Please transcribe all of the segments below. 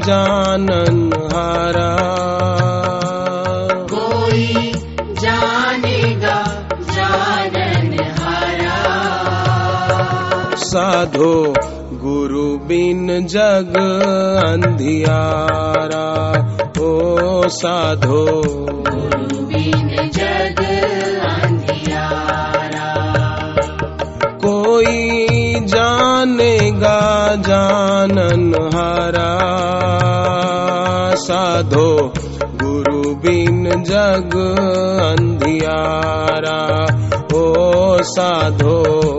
जानन हारा। कोई जानेगा जानन हारा। साधो गुरु बिन जग अंधियारा। ओ साधो गुरु बिन जग अंधियारा। कोई जानेगा जानन साधो। गुरु बिन जग अंधियारा। ओ साधो।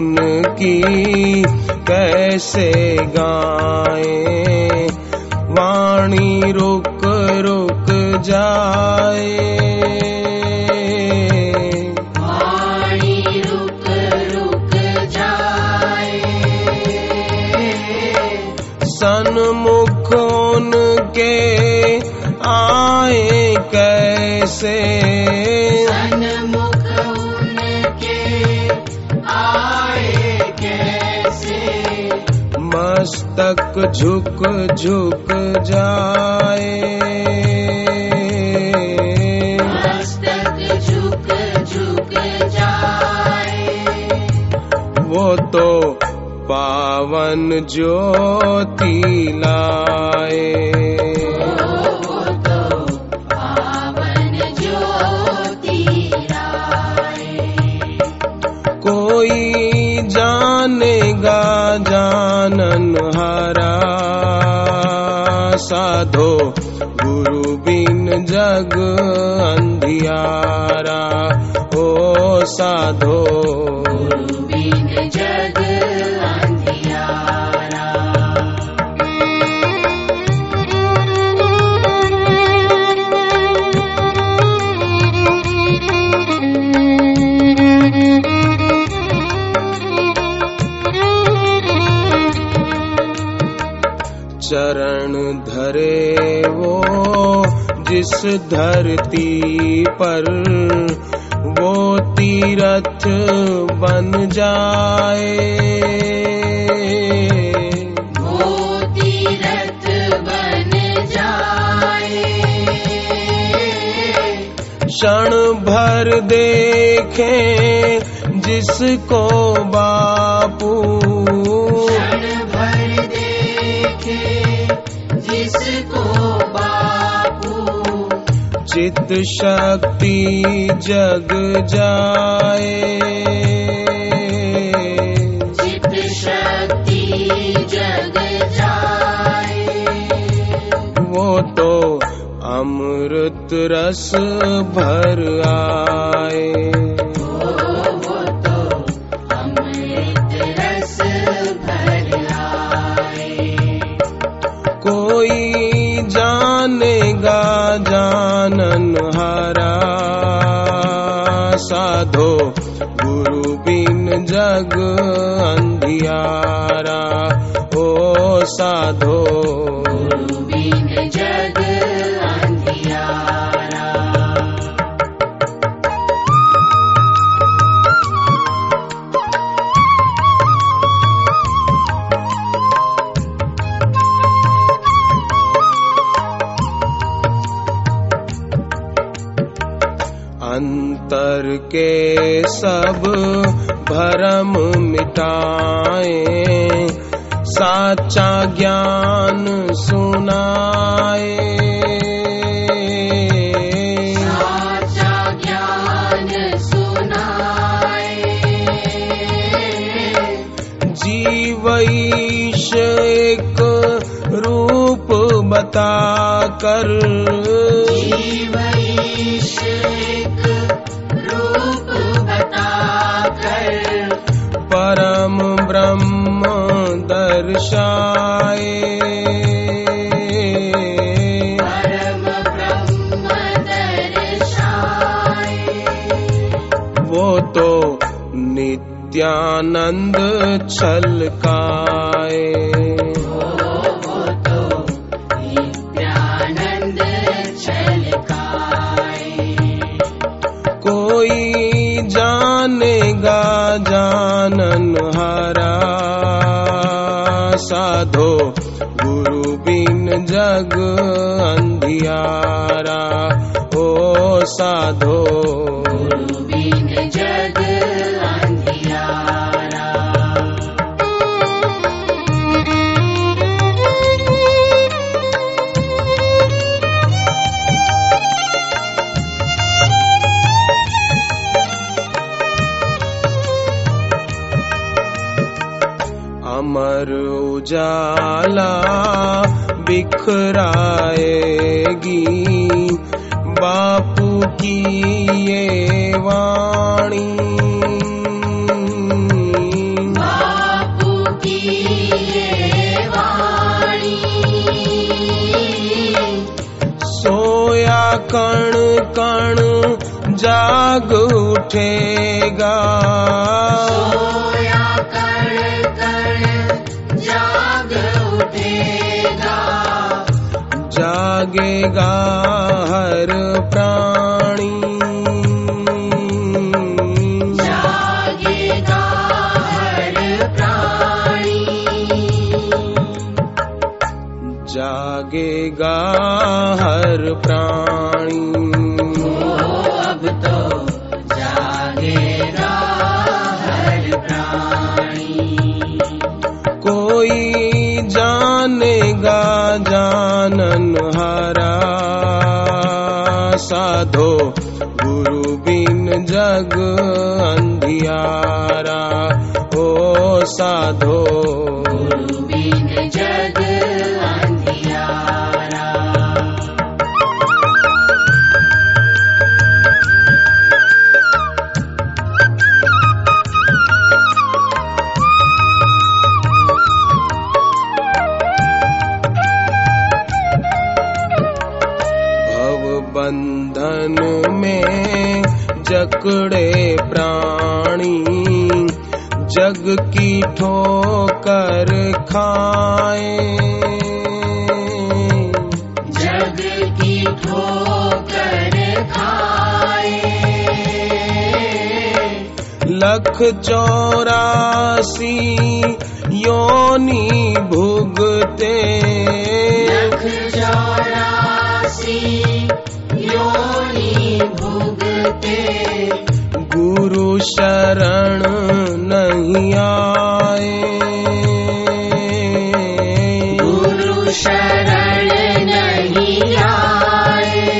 उनकी कैसे गाए? वाणी रुक रुक जाए। वाणी रुक रुक जाए। सन्मुख उनके आए कैसे? सन्मुख मस्तक झुक झुक जाए। मस्तक झुक झुक जाए। वो तो पावन ज्योति लाए। जानेगा जानन हारा साधो गुरु बिन जग अंधियारा। ओ साधो जिस धरती पर वो तीरथ बन जाए। वो तीरथ बन जाए। क्षण भर देखे जिसको बापू चित शक्ति जग जाए। चित शक्ति जग जाए। वो तो अमृत रस भर आए। साधो गुरु बिन जग अंधियारा। ओ साधो। गुरु बिन जग अंतर के सब भरम मिटाए साचा ज्ञान सुनाए। साचा ज्ञान सुनाए। जीवईश एक रूप बता कर। जीवईश तो छलकाए। कोई जानेगा जानन हारा। साधो गुरु बिन जग अंधियारा। ओ साधो अमर उजाला बिखराएगी। बापू की ये वाणी। बापू की ये वाणी। सोया कण कण जाग उठेगा। जागेगा हर प्राणी। जागेगा हर प्राणी। जागेगा हर प्राणी। अब तो जागेगा हर प्राणी। कोई जानेगा साधो गुरु बिन जग अंधियारा ओ साधो। जकड़े प्राणी जग की ठोकर खाए। जग की ठोकर खाए। लख चौरासी योनी भुगते। लख चौरासी भुगते गुरु शरण नहीं आए। गुरु शरण नहीं आए।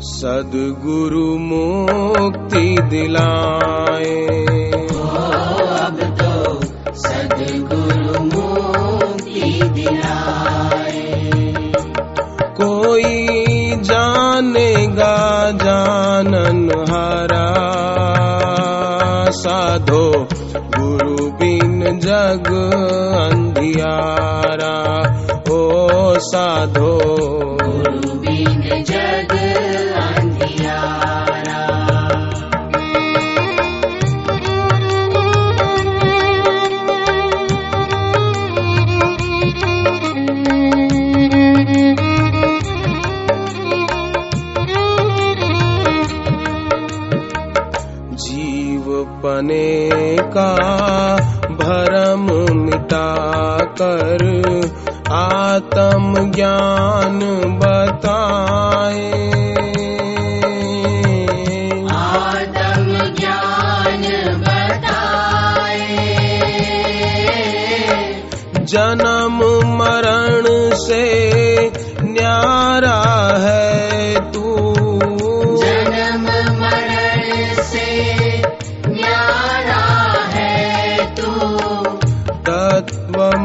सदगुरु मुक्ति दिलाए। हारा साधो गुरु बिन जग अंधियारा। ओ साधो ज्ञान बताए। बताए। जन्म मरण से न्यारा है तू। जन्म मरण से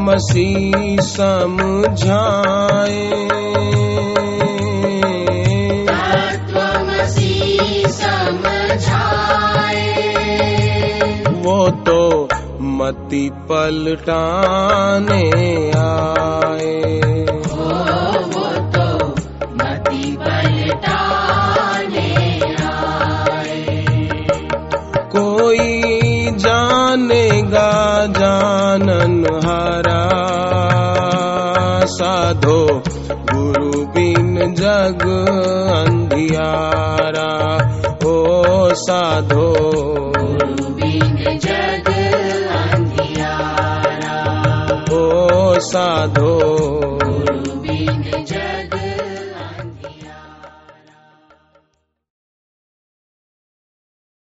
मसीह समझाए। मति पलटाने आए ओ, वो तो मति पलटाने आए। कोई जानेगा जान बिन जग अंधियारा। ओ साधो गुरु बिन जग अंधियारा। ओ साधो